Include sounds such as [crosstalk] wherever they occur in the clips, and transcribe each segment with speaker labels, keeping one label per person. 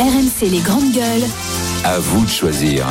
Speaker 1: RMC les grandes gueules.
Speaker 2: À vous de choisir.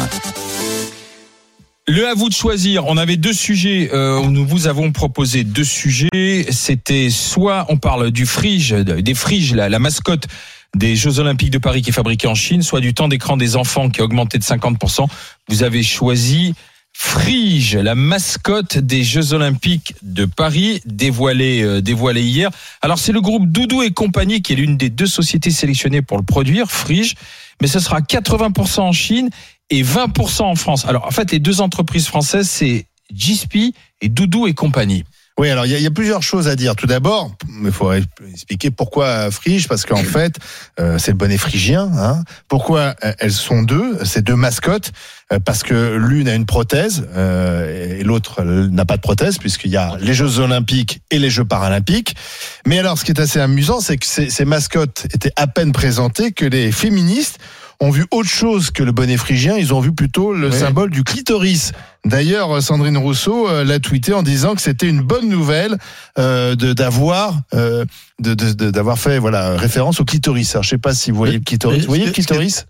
Speaker 3: Le à vous de choisir. On avait deux sujets. Euh, nous vous avons proposé deux sujets. C'était soit on parle du frige, des friges, la, la mascotte des Jeux Olympiques de Paris qui est fabriquée en Chine, soit du temps d'écran des enfants qui a augmenté de 50%. Vous avez choisi Frige, la mascotte des Jeux Olympiques de Paris, dévoilée, euh, dévoilée hier. Alors c'est le groupe Doudou et compagnie qui est l'une des deux sociétés sélectionnées pour le produire, Frige, mais ce sera 80% en Chine et 20% en France. Alors en fait les deux entreprises françaises c'est Gispi et Doudou et compagnie.
Speaker 4: Oui, alors il y, y a plusieurs choses à dire. Tout d'abord, il faut expliquer pourquoi frige, parce qu'en [clears throat] fait, euh, c'est le bonnet phrygien. Hein. Pourquoi euh, elles sont deux, ces deux mascottes? Euh, Parce que l'une a une prothèse euh, et l'autre n'a pas de prothèse, puisqu'il y a les Jeux Olympiques et les Jeux Paralympiques. Mais alors, ce qui est assez amusant, c'est que ces, ces mascottes étaient à peine présentées que les féministes ont vu autre chose que le bonnet phrygien. Ils ont vu plutôt le
Speaker 5: Oui.
Speaker 4: symbole du clitoris. D'ailleurs, Sandrine Rousseau euh, l'a tweeté en disant que c'était une bonne nouvelle euh, de d'avoir euh, de- de- de- d'avoir fait voilà référence au clitoris. Alors, je sais pas si vous voyez le clitoris.
Speaker 5: Mais-
Speaker 4: Vous voyez le clitoris?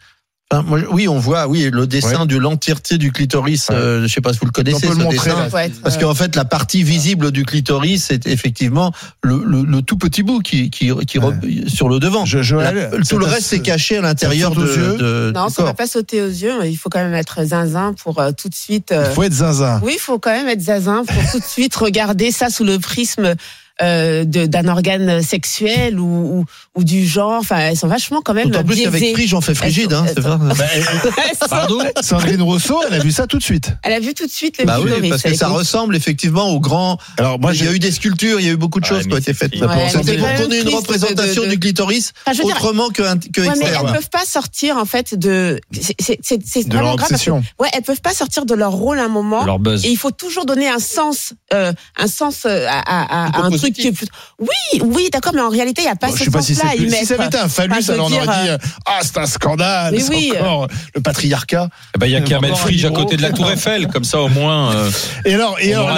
Speaker 5: Moi, oui, on voit, oui, le dessin de l'entièreté du clitoris.
Speaker 4: Ouais.
Speaker 5: euh, je sais pas si vous le connaissez.
Speaker 4: On peut
Speaker 5: ce
Speaker 4: le montrer,
Speaker 5: dessin.
Speaker 4: là.
Speaker 6: Ouais,
Speaker 5: Parce qu'en fait, la partie visible du clitoris, c'est effectivement le, le, le tout petit bout qui, qui, qui re- sur le devant.
Speaker 4: Je-
Speaker 5: La- tout le reste c'est caché à l'intérieur de,
Speaker 4: yeux
Speaker 5: de-
Speaker 6: Non, ça va
Speaker 5: corps.
Speaker 6: pas sauter aux yeux. mais Il faut quand même être zinzin pour euh, tout de suite. euh,
Speaker 4: Il faut être zinzin.
Speaker 6: Oui, il faut quand même être zinzin pour tout de suite regarder ça sous le prisme euh, de- d'un organe sexuel ou, ou, ou du genre. Enfin, elles sont vachement quand même
Speaker 5: D'autant plus
Speaker 6: biaisées.
Speaker 5: qu'avec frige, on fait frigide, hein, c'est vrai. [laughs]
Speaker 3: Pardon?
Speaker 4: Sandrine Rousseau, elle a vu ça tout de suite.
Speaker 6: Elle a vu tout de suite le
Speaker 5: Bah oui, parce que ça ressemble effectivement au grand.
Speaker 4: Alors moi,
Speaker 5: il y a eu des sculptures, il y a eu beaucoup de
Speaker 3: Ouais,
Speaker 5: choses qui ont été faites.
Speaker 3: c'est-
Speaker 5: pour- qu'on ait une représentation
Speaker 6: de- de-
Speaker 5: du clitoris autrement que, que
Speaker 6: Ouais, mais elles peuvent pas sortir en fait de. c'est- c'est- C'est c'est
Speaker 4: de leur
Speaker 6: vraiment grave. parce que-. Ouais, elles peuvent pas sortir de leur rôle un moment.
Speaker 3: Leur buzz.
Speaker 6: Et il faut toujours donner un sens, euh, un sens euh, à, à- à- à un truc qui est plus. Oui, oui, d'accord, mais en réalité, il n'y a pas
Speaker 4: Bon,
Speaker 6: ce
Speaker 4: je sais pas si
Speaker 6: sens-là
Speaker 4: c'est
Speaker 6: à y
Speaker 4: plus- si ça avait été un phallus, alors on
Speaker 6: dire,
Speaker 4: aurait dit euh, ah c'est un scandale,
Speaker 6: Mais
Speaker 4: c'est
Speaker 6: oui,
Speaker 4: encore le patriarcat.
Speaker 3: Eh ben, il y a mettre
Speaker 4: un
Speaker 3: frige à côté de la Tour Eiffel, comme ça au moins. euh,
Speaker 4: Et alors, et alors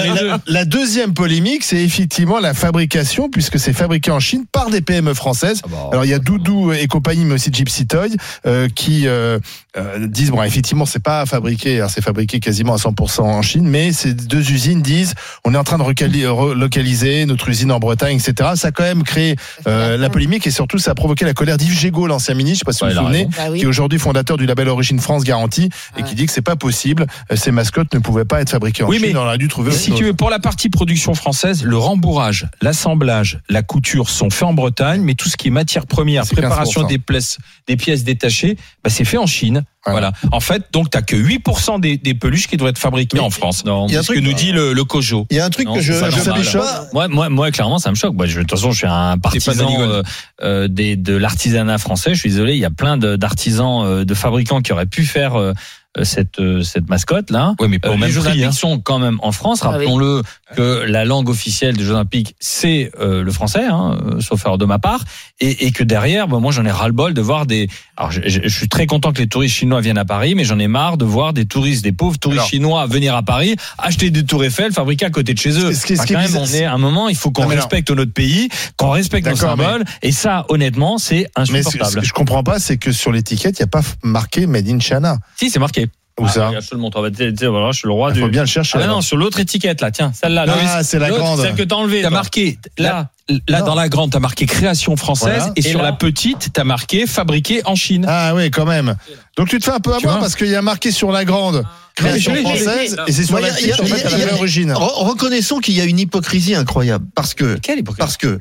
Speaker 4: la, deuxième polémique, c'est effectivement la fabrication, puisque c'est fabriqué en Chine par des PME françaises.
Speaker 3: Ah bah,
Speaker 4: Alors il y a Doudou et compagnie, mais aussi Gypsy Toy, euh, qui euh, euh, disent bon effectivement c'est pas fabriqué, alors, c'est fabriqué quasiment à 100% en Chine, mais ces deux usines disent on est en train de relocaliser notre usine en Bretagne, etc. Ça a quand même créé euh, la polémique et surtout ça a provoqué la colère d'Yves Gégaud, l'ancien ministre, je sais pas si
Speaker 3: Ouais,
Speaker 4: vous
Speaker 3: a
Speaker 4: vous souvenez,
Speaker 6: Bah oui.
Speaker 4: qui est aujourd'hui fondateur du label Origine France Garantie et
Speaker 6: Ouais.
Speaker 4: qui dit que c'est pas possible, euh, ces mascottes ne pouvaient pas être fabriquées en
Speaker 3: Oui,
Speaker 4: Chine,
Speaker 3: mais
Speaker 4: on aurait dû trouver autre
Speaker 3: Si tu veux, pour la partie production française, le rembourrage, l'assemblage, la couture sont faits en Bretagne, mais tout ce qui est matière première, préparation
Speaker 4: 15%.
Speaker 3: des pièces, des pièces détachées, bah, c'est fait en Chine.
Speaker 4: Voilà.
Speaker 3: Voilà. En fait, donc t'as que 8% des, des peluches qui doivent être fabriquées
Speaker 5: Mais
Speaker 3: en France.
Speaker 7: Non,
Speaker 5: Il y a un
Speaker 3: C'est ce
Speaker 5: truc-
Speaker 3: que nous dit le, le Cojo.
Speaker 5: Il y a un truc
Speaker 7: Non,
Speaker 5: que je,
Speaker 7: pas
Speaker 5: je savais pas.
Speaker 7: Moi, moi, moi, clairement, ça me choque. Moi, je, de toute façon, je suis un partisan euh, euh, des, de l'artisanat français. Je suis désolé, il y a plein de- d'artisans, euh, de fabricants qui auraient pu faire euh, euh, cette euh, cette mascotte là.
Speaker 3: Oui, mais pas
Speaker 7: Euh,
Speaker 3: au
Speaker 7: les
Speaker 3: même
Speaker 7: Jeux
Speaker 3: prix.
Speaker 7: Olympiques
Speaker 3: hein.
Speaker 7: sont quand même en France.
Speaker 6: Ah oui.
Speaker 7: Rappelons-le que la langue officielle des Jeux Olympiques c'est euh, le français, hein, euh, sauf erreur de ma part, et, et que derrière, bah, moi j'en ai ras le bol de voir des. Alors, je, je- je suis très content que les touristes chinois viennent à Paris, mais j'en ai marre de voir des touristes, des pauvres touristes
Speaker 4: Alors.
Speaker 7: chinois venir à Paris, acheter des tours Eiffel fabriquées à côté de chez eux.
Speaker 4: Ce qui- ce
Speaker 7: Enfin,
Speaker 4: qui est
Speaker 7: quand même, on est à un moment, il faut qu'on
Speaker 4: non.
Speaker 7: respecte notre pays, qu'on respecte nos
Speaker 4: mais-
Speaker 7: symboles, et ça, honnêtement, c'est
Speaker 4: Mais ce, ce
Speaker 7: insupportable.
Speaker 4: que je comprends pas, c'est que sur l'étiquette, il n'y a pas marqué Made in China.
Speaker 7: Si, c'est marqué.
Speaker 4: Où ça
Speaker 7: regarde, Je te le montre. Ah, bah, voilà, je suis le roi
Speaker 4: Il
Speaker 7: du.
Speaker 4: faut bien le chercher.
Speaker 7: Ah
Speaker 4: alors.
Speaker 7: non, sur l'autre étiquette là, tiens, celle-là. là.
Speaker 4: Ah, c'est la grande.
Speaker 7: Celle que t'as enlevée.
Speaker 3: T'as marqué, là,
Speaker 7: Là.
Speaker 4: Non.
Speaker 3: dans la grande, t'as marqué création française,
Speaker 4: Voilà.
Speaker 3: et,
Speaker 7: Et
Speaker 3: sur
Speaker 7: là
Speaker 3: la petite, t'as marqué fabriqué en Chine.
Speaker 4: Ah oui, quand même. Donc tu te fais un peu avoir parce qu'il y a marqué sur la grande création
Speaker 3: je l'ai,
Speaker 4: française et c'est sur la
Speaker 5: il y a-
Speaker 4: petite
Speaker 5: il y a-
Speaker 4: en fait,
Speaker 5: il y a-
Speaker 4: à la
Speaker 5: il y a-
Speaker 4: origine.
Speaker 5: Re- Reconnaissons qu'il y a une hypocrisie incroyable parce que
Speaker 7: Quelle hypocrisie.
Speaker 5: parce que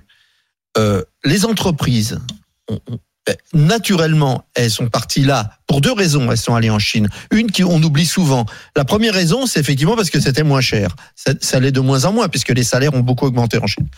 Speaker 5: euh, les entreprises, naturellement, elles sont parties là pour deux raisons. Elles sont allées en Chine. Une qui on oublie souvent. La première raison, c'est effectivement parce que c'était moins cher. Ça, ça de moins en moins puisque les salaires ont beaucoup augmenté en Chine.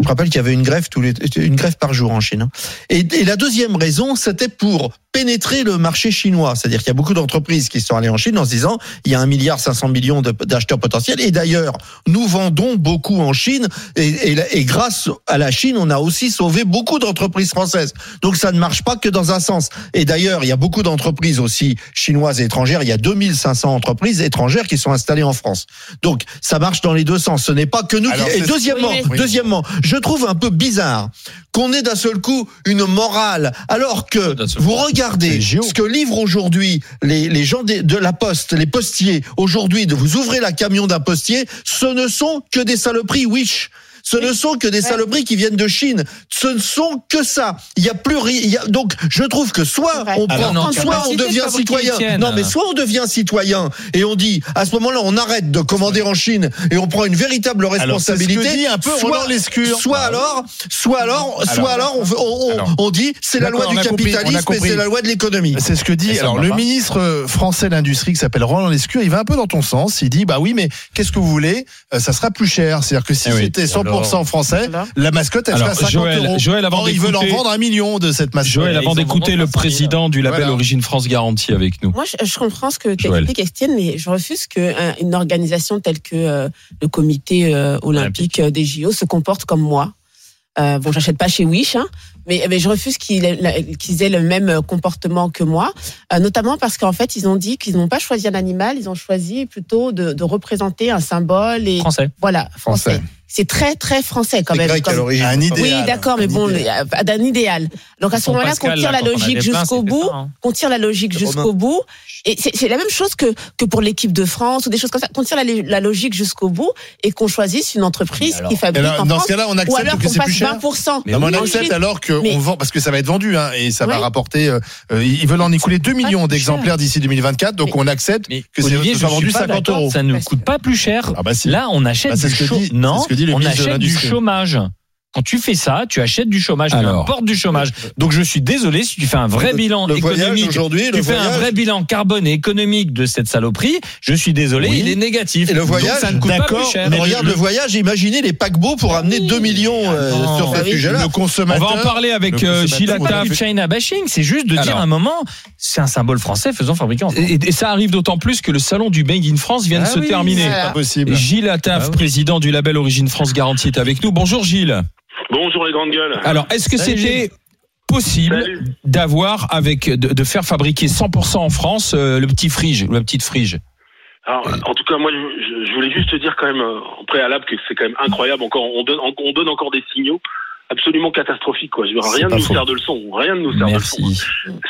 Speaker 5: Je rappelle qu'il y avait une grève tous les, une grève par jour en Chine. hein. Et, et la deuxième raison, c'était pour pénétrer le marché chinois. C'est-à-dire qu'il y a beaucoup d'entreprises qui sont allées en Chine en se disant il y a un milliard 500 millions d'acheteurs potentiels. Et d'ailleurs, nous vendons beaucoup en Chine et, et- et grâce à la Chine, on a aussi sauvé beaucoup d'entreprises françaises. Donc ça ne marche pas que dans un sens. Et d'ailleurs, il y a beaucoup d'entreprises aussi chinoises et étrangères. Il y a 2500 entreprises étrangères qui sont installées en France. Donc ça marche dans les deux sens. Ce n'est pas que nous. qui-
Speaker 4: Alors,
Speaker 5: Et deuxièmement,
Speaker 6: Oui,
Speaker 5: deuxièmement, je trouve un peu bizarre qu'on ait d'un seul coup une morale alors que vous regardez ce que livrent aujourd'hui les, les gens des- de la poste, les postiers, aujourd'hui, de vous ouvrez la camion d'un postier, ce ne sont que des saloperies Wish. Ce ne sont que des saloperies qui viennent de Chine. Ce ne sont que ça. Il y a plus rien. Donc, je trouve que soit on
Speaker 7: Alors
Speaker 5: prend,
Speaker 7: non,
Speaker 5: soit on
Speaker 7: de
Speaker 5: devient citoyen. Non, mais soit on devient citoyen et on dit, à ce moment-là, on arrête de commander en Chine et on prend une véritable
Speaker 4: Alors, c'est ce que
Speaker 5: responsabilité.
Speaker 4: dit un peu Roland Lescure.
Speaker 5: soit alors, soit alors, soit alors, on, on- on-
Speaker 4: Alors.
Speaker 5: on dit, c'est la loi du
Speaker 4: compris,
Speaker 5: capitalisme et c'est la loi de l'économie.
Speaker 4: C'est ce que dit alors le
Speaker 3: pas.
Speaker 4: ministre euh, français de l'industrie qui s'appelle Roland Lescure. Il va un peu dans ton sens. Il dit bah oui, mais qu'est-ce que vous voulez? Euh, Ça sera plus cher. C'est-à-dire que si
Speaker 3: Eh oui.
Speaker 4: c'était 100% français, la mascotte elle
Speaker 3: Alors,
Speaker 4: sera 50
Speaker 3: Joël-
Speaker 4: euros.
Speaker 3: Joël, avant
Speaker 4: Or, ils veulent en
Speaker 3: d'écouter-
Speaker 4: vendre un million de cette mascotte.
Speaker 3: Joël, avant d'écouter le
Speaker 7: 500 000.
Speaker 3: président du label
Speaker 4: Voilà.
Speaker 3: Origine France Garantie avec nous.
Speaker 6: Moi, je, je comprends ce que tu expliques, Estienne, mais je refuse qu'une organisation telle que euh, le comité euh, olympique euh, des JO se comporte comme moi. Euh, bon, j'achète pas chez Wish, hein, mais, mais je refuse qu'ils aient, le même euh, comportement que moi, euh, notamment parce qu'en fait, ils ont dit qu'ils n'ont pas choisi un animal, ils ont choisi plutôt de, de représenter un symbole et
Speaker 7: Français.
Speaker 6: voilà français.
Speaker 4: Français.
Speaker 6: C'est très très français quand
Speaker 5: C'est
Speaker 6: même.
Speaker 5: grec à
Speaker 6: comme-
Speaker 5: l'origine.
Speaker 4: Un idéal.
Speaker 6: oui, d'accord, mais bon, euh, d'un idéal. Donc à ce moment-là,
Speaker 7: Pascal,
Speaker 6: qu'on tire la logique jusqu'au bout,
Speaker 7: hein.
Speaker 6: qu'on tire la logique jusqu'au bout. Et c'est la même chose que, que pour l'équipe de France ou des choses comme ça. Qu'on tire la, la logique jusqu'au bout et qu'on choisisse une entreprise
Speaker 7: alors-
Speaker 6: qui fabrique
Speaker 4: Alors,
Speaker 6: en
Speaker 4: dans
Speaker 6: France.
Speaker 4: ce cas-là, on
Speaker 6: ou
Speaker 4: accepte
Speaker 6: alors
Speaker 4: que
Speaker 6: qu'on
Speaker 4: c'est plus
Speaker 6: passe
Speaker 4: cher.
Speaker 6: 20%.
Speaker 4: Non, mais on accepte
Speaker 6: Chine.
Speaker 4: alors qu'on
Speaker 6: Mais-
Speaker 4: vend parce que ça va être vendu hein, et ça va rapporter. euh, euh, ils veulent en écouler 2 millions d'exemplaires d'ici 2024, donc
Speaker 6: Mais-
Speaker 4: on accepte que c'est vendu
Speaker 7: pas
Speaker 4: 50
Speaker 7: d'accord,
Speaker 4: euros.
Speaker 7: Ça ne coûte pas plus cher.
Speaker 4: Ah bah si.
Speaker 7: Là, on achète
Speaker 4: Bah, c'est
Speaker 7: du
Speaker 4: ce que
Speaker 7: chômage.
Speaker 4: dit-
Speaker 7: Non,
Speaker 4: c'est ce que dit le
Speaker 7: on
Speaker 4: ministre de
Speaker 7: achète du chômage. Quand tu fais ça, tu achètes du chômage, tu
Speaker 3: Alors.
Speaker 7: importes du chômage. Donc je suis désolé si tu fais un vrai bilan
Speaker 5: Le
Speaker 7: économique.
Speaker 5: aujourd'hui,
Speaker 7: Tu
Speaker 5: le
Speaker 7: fais un vrai bilan carbone et économique de cette saloperie. Je suis désolé,
Speaker 4: Oui.
Speaker 7: il est négatif.
Speaker 5: Et le
Speaker 7: Donc,
Speaker 5: voyage,
Speaker 7: ça ne coûte pas
Speaker 4: d'accord,
Speaker 7: plus cher.
Speaker 5: Mais regarde le voyage, imaginez les paquebots pour amener 2 millions euh,
Speaker 7: non.
Speaker 5: sur ce
Speaker 6: oui.
Speaker 5: sujet-là.
Speaker 4: Le
Speaker 3: On
Speaker 4: consommateur.
Speaker 3: va en parler avec euh,
Speaker 4: on
Speaker 7: du China bashing, c'est juste de dire à un moment, c'est un symbole français faisant France.
Speaker 3: Et, et ça arrive d'autant plus que le salon du Made in France vient de
Speaker 7: Ah
Speaker 3: se
Speaker 7: oui,
Speaker 3: terminer.
Speaker 6: voilà.
Speaker 4: Pas possible.
Speaker 3: Gilles Attaf,
Speaker 7: Ah oui.
Speaker 3: président du label Origine France Garantie, est avec nous. Bonjour Gilles.
Speaker 1: Bonjour les grandes gueules.
Speaker 3: Alors, est-ce que c'était possible d'avoir avec de, de faire fabriquer 100% en France euh, le petit frige, la petite frige
Speaker 1: Alors, en tout cas, moi, je, voulais juste te dire quand même euh, en préalable que c'est quand même incroyable. Encore, on donne, on donne encore des signaux absolument catastrophiques. Quoi. Je veux dire, rien ne nous
Speaker 4: faux.
Speaker 1: sert de leçon. Rien ne nous sert de leçon.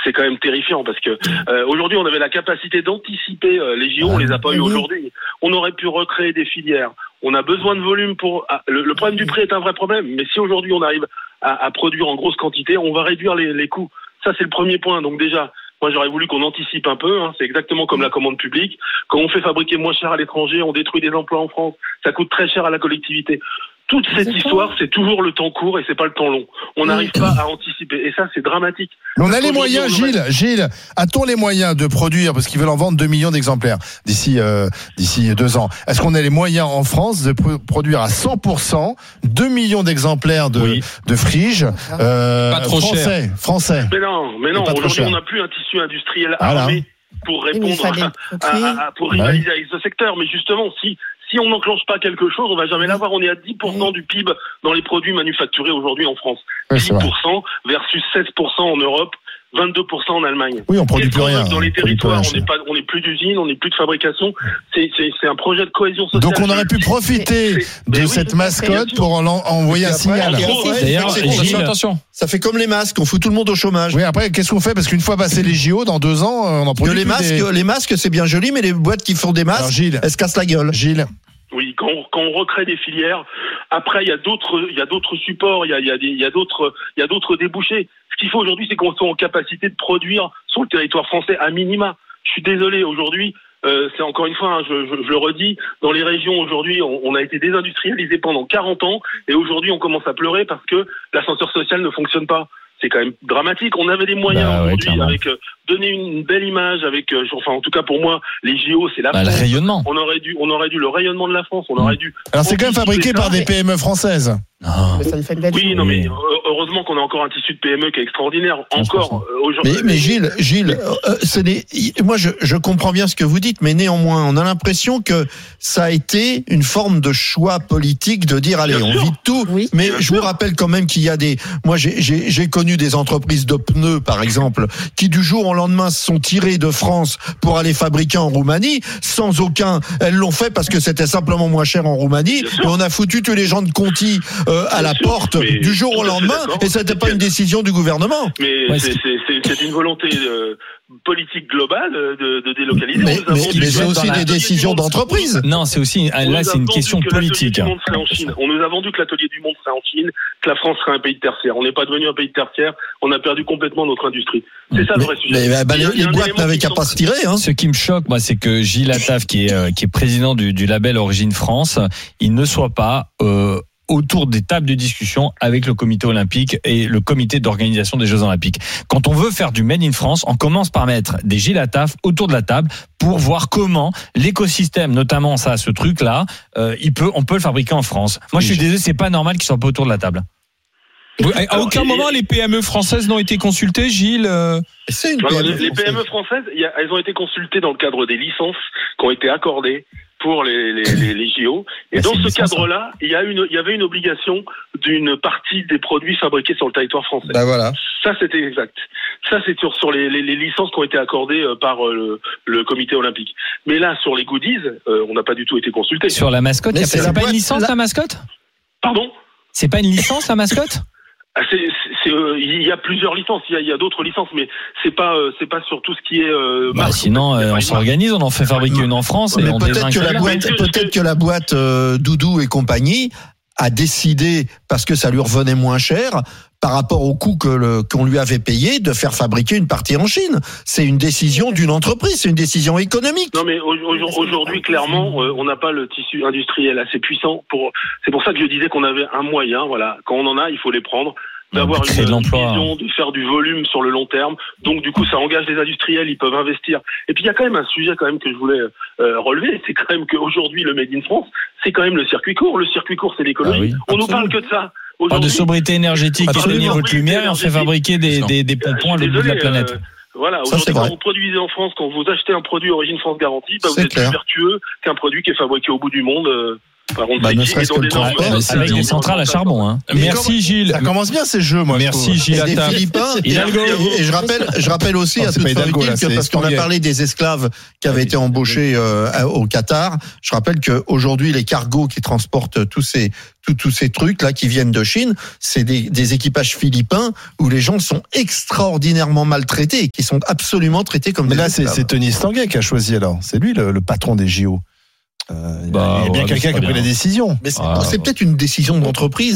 Speaker 1: C'est quand même terrifiant parce que euh, aujourd'hui, on avait la capacité d'anticiper euh, les JO. On les a pas eu aujourd'hui. On aurait pu recréer des filières. On a besoin de volume pour. ah, le, le problème du prix est un vrai problème. Mais si aujourd'hui on arrive à, à produire en grosse quantité, on va réduire les, les coûts. Ça, c'est le premier point. Donc déjà, moi, j'aurais voulu qu'on anticipe un peu. hein. C'est exactement comme la commande publique. Quand on fait fabriquer moins cher à l'étranger, on détruit des emplois en France. Ça coûte très cher à la collectivité. Toute cette histoire, c'est toujours le temps court et c'est pas le temps long. On
Speaker 6: Oui.
Speaker 1: n'arrive pas à anticiper. Et ça, c'est dramatique.
Speaker 4: Mais on a les moyens, Gilles. Gilles, a-t-on les moyens de produire, parce qu'ils veulent en vendre 2 millions d'exemplaires d'ici euh, d'ici deux ans. Est-ce qu'on a les moyens en France de pro- produire à 100% 2 millions d'exemplaires de,
Speaker 3: Oui.
Speaker 4: de friges euh,
Speaker 3: Pas trop
Speaker 4: français, français?
Speaker 1: Mais non, mais non. Aujourd'hui, on n'a plus un tissu industriel
Speaker 4: Voilà.
Speaker 1: armé pour répondre à- pour rivaliser avec ce secteur. Mais justement, si si on n'enclenche pas quelque chose, on va jamais l'avoir. On est à 10% du PIB dans les produits manufacturés aujourd'hui en France.
Speaker 4: Oui, c'est vrai.
Speaker 1: 10% versus 16% en Europe, 22% en Allemagne.
Speaker 4: Oui, on produit plus rien.
Speaker 1: Dans
Speaker 4: on
Speaker 1: les territoires, on n'est pas, on n'est plus d'usine, on n'est plus de fabrication. C'est, c'est, c'est un projet de cohésion sociale.
Speaker 4: Donc on aurait
Speaker 1: dis.
Speaker 4: profiter de
Speaker 1: oui,
Speaker 4: cette mascotte pour en, en envoyer un signal.
Speaker 7: D'ailleurs,
Speaker 3: Attention, attention.
Speaker 5: Ça fait comme les masques, on fout tout le monde au chômage.
Speaker 4: Oui, après, qu'est-ce qu'on fait? Parce qu'une fois passé les JO, dans deux ans, euh, on en produit
Speaker 5: les
Speaker 4: plus
Speaker 5: masques,
Speaker 4: des-
Speaker 5: les masques, c'est bien joli, mais les boîtes qui font des
Speaker 4: Alors,
Speaker 5: masques,
Speaker 4: Gilles,
Speaker 5: elles se cassent la gueule.
Speaker 4: Gilles,
Speaker 1: Oui, quand on, quand on recrée des filières, après il y a d'autres, il y a d'autres supports, il y a, il y a des- il y a d'autres, il y a d'autres débouchés. Ce qu'il faut aujourd'hui, c'est qu'on soit en capacité de produire sur le territoire français à minima. Je suis désolé aujourd'hui. euh, c'est encore une fois, hein, je, je- je le redis, dans les régions aujourd'hui, on, on a été désindustrialisé pendant 40 ans et aujourd'hui on commence à pleurer parce que l'ascenseur social ne fonctionne pas. C'est quand même dramatique. On avait des moyens
Speaker 3: Bah
Speaker 1: aujourd'hui avec euh, donner une belle image, avec, euh, enfin en tout cas pour moi, les JO, c'est la
Speaker 7: Bah, le
Speaker 1: France.
Speaker 7: rayonnement.
Speaker 1: On aurait dû, on aurait dû le rayonnement de la France. On aurait dû.
Speaker 4: alors c'est quand même fabriqué par des PME françaises.
Speaker 7: Non.
Speaker 6: Mais ça me fait une belle
Speaker 1: Oui, non, mais heureusement qu'on a encore un tissu de PME qui est extraordinaire. Encore euh, aujourd'hui.
Speaker 5: Mais, mais Gilles, Gilles, euh, ce n'est- moi je, je comprends bien ce que vous dites, mais néanmoins, on a l'impression que ça a été une forme de choix politique de dire allez,
Speaker 1: Bien
Speaker 5: on
Speaker 1: sûr.
Speaker 5: vide tout.
Speaker 6: Oui.
Speaker 5: Mais
Speaker 1: Bien
Speaker 5: je vous rappelle quand même qu'il y a des. Moi, j'ai- j'ai j'ai connu des entreprises de pneus, par exemple, qui du jour au lendemain se sont tirés de France pour aller fabriquer en Roumanie sans aucun. Elles l'ont fait parce que c'était simplement moins cher en Roumanie. Et on a foutu tous les gens de Conti euh, à la
Speaker 1: sûr,
Speaker 5: porte du jour au lendemain. Et c'était pas une décision du gouvernement.
Speaker 1: Mais
Speaker 7: Ouais,
Speaker 1: c'est- une volonté euh, politique globale euh, de, de délocaliser.
Speaker 5: Mais, mais- c'est aussi des décisions d'entreprise.
Speaker 7: Non, c'est aussi
Speaker 1: On nous
Speaker 7: là
Speaker 1: a
Speaker 7: c'est une
Speaker 1: vendu
Speaker 7: question
Speaker 1: que l'atelier
Speaker 7: politique.
Speaker 1: du monde serait en Chine. On nous a vendu que l'atelier du monde serait en Chine, que la France serait un pays de tertiaire. On n'est pas devenu un pays de tertiaire. On a perdu complètement notre industrie. C'est ça le vrai sujet.
Speaker 5: mais, bah, les, boîtes n'avaient qu'à pas se tirer. Hein.
Speaker 7: Ce qui me choque, moi, c'est que Gilles Attaf, qui est, euh, qui est président du, du label Origine France, il ne soit pas euh, autour des tables de discussion avec le comité olympique et le comité d'organisation des Jeux olympiques. Quand on veut faire du Made in France, on commence par mettre des Gilles Attaf autour de la table pour voir comment l'écosystème, notamment ça, ce truc-là, euh, il peut, on peut le fabriquer en France. Moi, je suis désolé, c'est pas normal qu'il soit pas autour de la table.
Speaker 3: Oui, À aucun moment les PME françaises n'ont été consultées, Gilles. euh,
Speaker 5: C'est une PME
Speaker 1: les. PME françaises, il y a- elles ont été consultées dans le cadre des licences qui ont été accordées pour les, les, les, les JO. Et dans ce cadre-là, il y, a une, il y avait une obligation d'une partie des produits fabriqués sur le territoire français.
Speaker 5: Bah voilà.
Speaker 1: Ça, c'était exact. Ça, c'est sur, sur les, les, les licences qui ont été accordées euh, par euh, le, le comité olympique. Mais là, sur les goodies, euh, on n'a pas du tout été consulté.
Speaker 7: Sur la mascotte,
Speaker 5: c'est
Speaker 7: pas une licence
Speaker 5: la-
Speaker 7: la mascotte?
Speaker 1: Pardon?
Speaker 7: C'est pas une licence la mascotte?
Speaker 1: Ah, c'est- c'est- c'est, euh, Il y a plusieurs licences, il y a, il y a d'autres licences, mais c'est pas, euh, c'est pas sur tout ce qui est. euh,
Speaker 7: Bah, sinon, euh, on s'organise, on en fait fabriquer une en France et
Speaker 5: Mais
Speaker 7: on
Speaker 5: peut-être que la boîte, peut-être
Speaker 1: que-
Speaker 5: que la boîte euh, Doudou et compagnie a décidé parce que ça lui revenait moins cher par rapport au coût que le- qu'on lui avait payé de faire fabriquer une partie en Chine. C'est une décision d'une entreprise, c'est une décision économique.
Speaker 1: Non mais au- au- aujourd'hui clairement euh, on n'a pas le tissu industriel assez puissant pour c'est pour ça que je disais qu'on avait un moyen voilà. Quand on en a il faut les prendre. D'avoir une, vision de faire du volume sur le long terme. Donc du coup ça engage les industriels ils peuvent investir. Et puis il y a quand même un sujet quand même que je voulais euh, relever. C'est quand même qu'aujourd'hui le made in France c'est quand même le circuit court. Le circuit court c'est l'écologie.
Speaker 7: Ah oui,
Speaker 1: on nous parle que de ça
Speaker 7: On parle de sobriété énergétique niveau de lumière et on fait fabriquer des, des, des pompons à l'autre bout de la planète.
Speaker 1: euh, voilà,
Speaker 5: Ça, c'est
Speaker 1: aujourd'hui, quand
Speaker 5: vrai.
Speaker 1: vous produisez en France, quand vous achetez un produit Origine France garantie, bah, vous êtes
Speaker 5: clair.
Speaker 1: plus vertueux qu'un produit qui est fabriqué au bout du monde. euh, par contre,
Speaker 5: Bah, ne serait-ce que le transport, c'est
Speaker 7: Avec des centrales à charbon. Hein.
Speaker 3: Merci Gilles.
Speaker 4: Ça commence bien ces jeux, moi.
Speaker 3: Merci. Gilles
Speaker 5: Et des. Philippins. Et, je rappelle, je rappelle aussi
Speaker 4: Non,
Speaker 5: à toute fin utile
Speaker 4: là,
Speaker 5: que
Speaker 4: c'est
Speaker 5: parce qu'on a parlé des esclaves qui avaient été embauchés euh, au Qatar. Je rappelle que aujourd'hui les cargos qui transportent tous ces tous, tous ces trucs là qui viennent de Chine, c'est des, des équipages philippins où les gens sont extraordinairement maltraités, qui sont absolument traités comme
Speaker 4: Mais
Speaker 5: des
Speaker 4: là, c'est Tony Stanguet qui a choisi alors. C'est lui le, le patron des JO. Euh,
Speaker 7: Bah,
Speaker 4: il y a bien quelqu'un
Speaker 7: c'est
Speaker 4: qui a pris la décision.
Speaker 5: Mais c'est
Speaker 7: Ah,
Speaker 5: c'est peut-être une décision d'entreprise.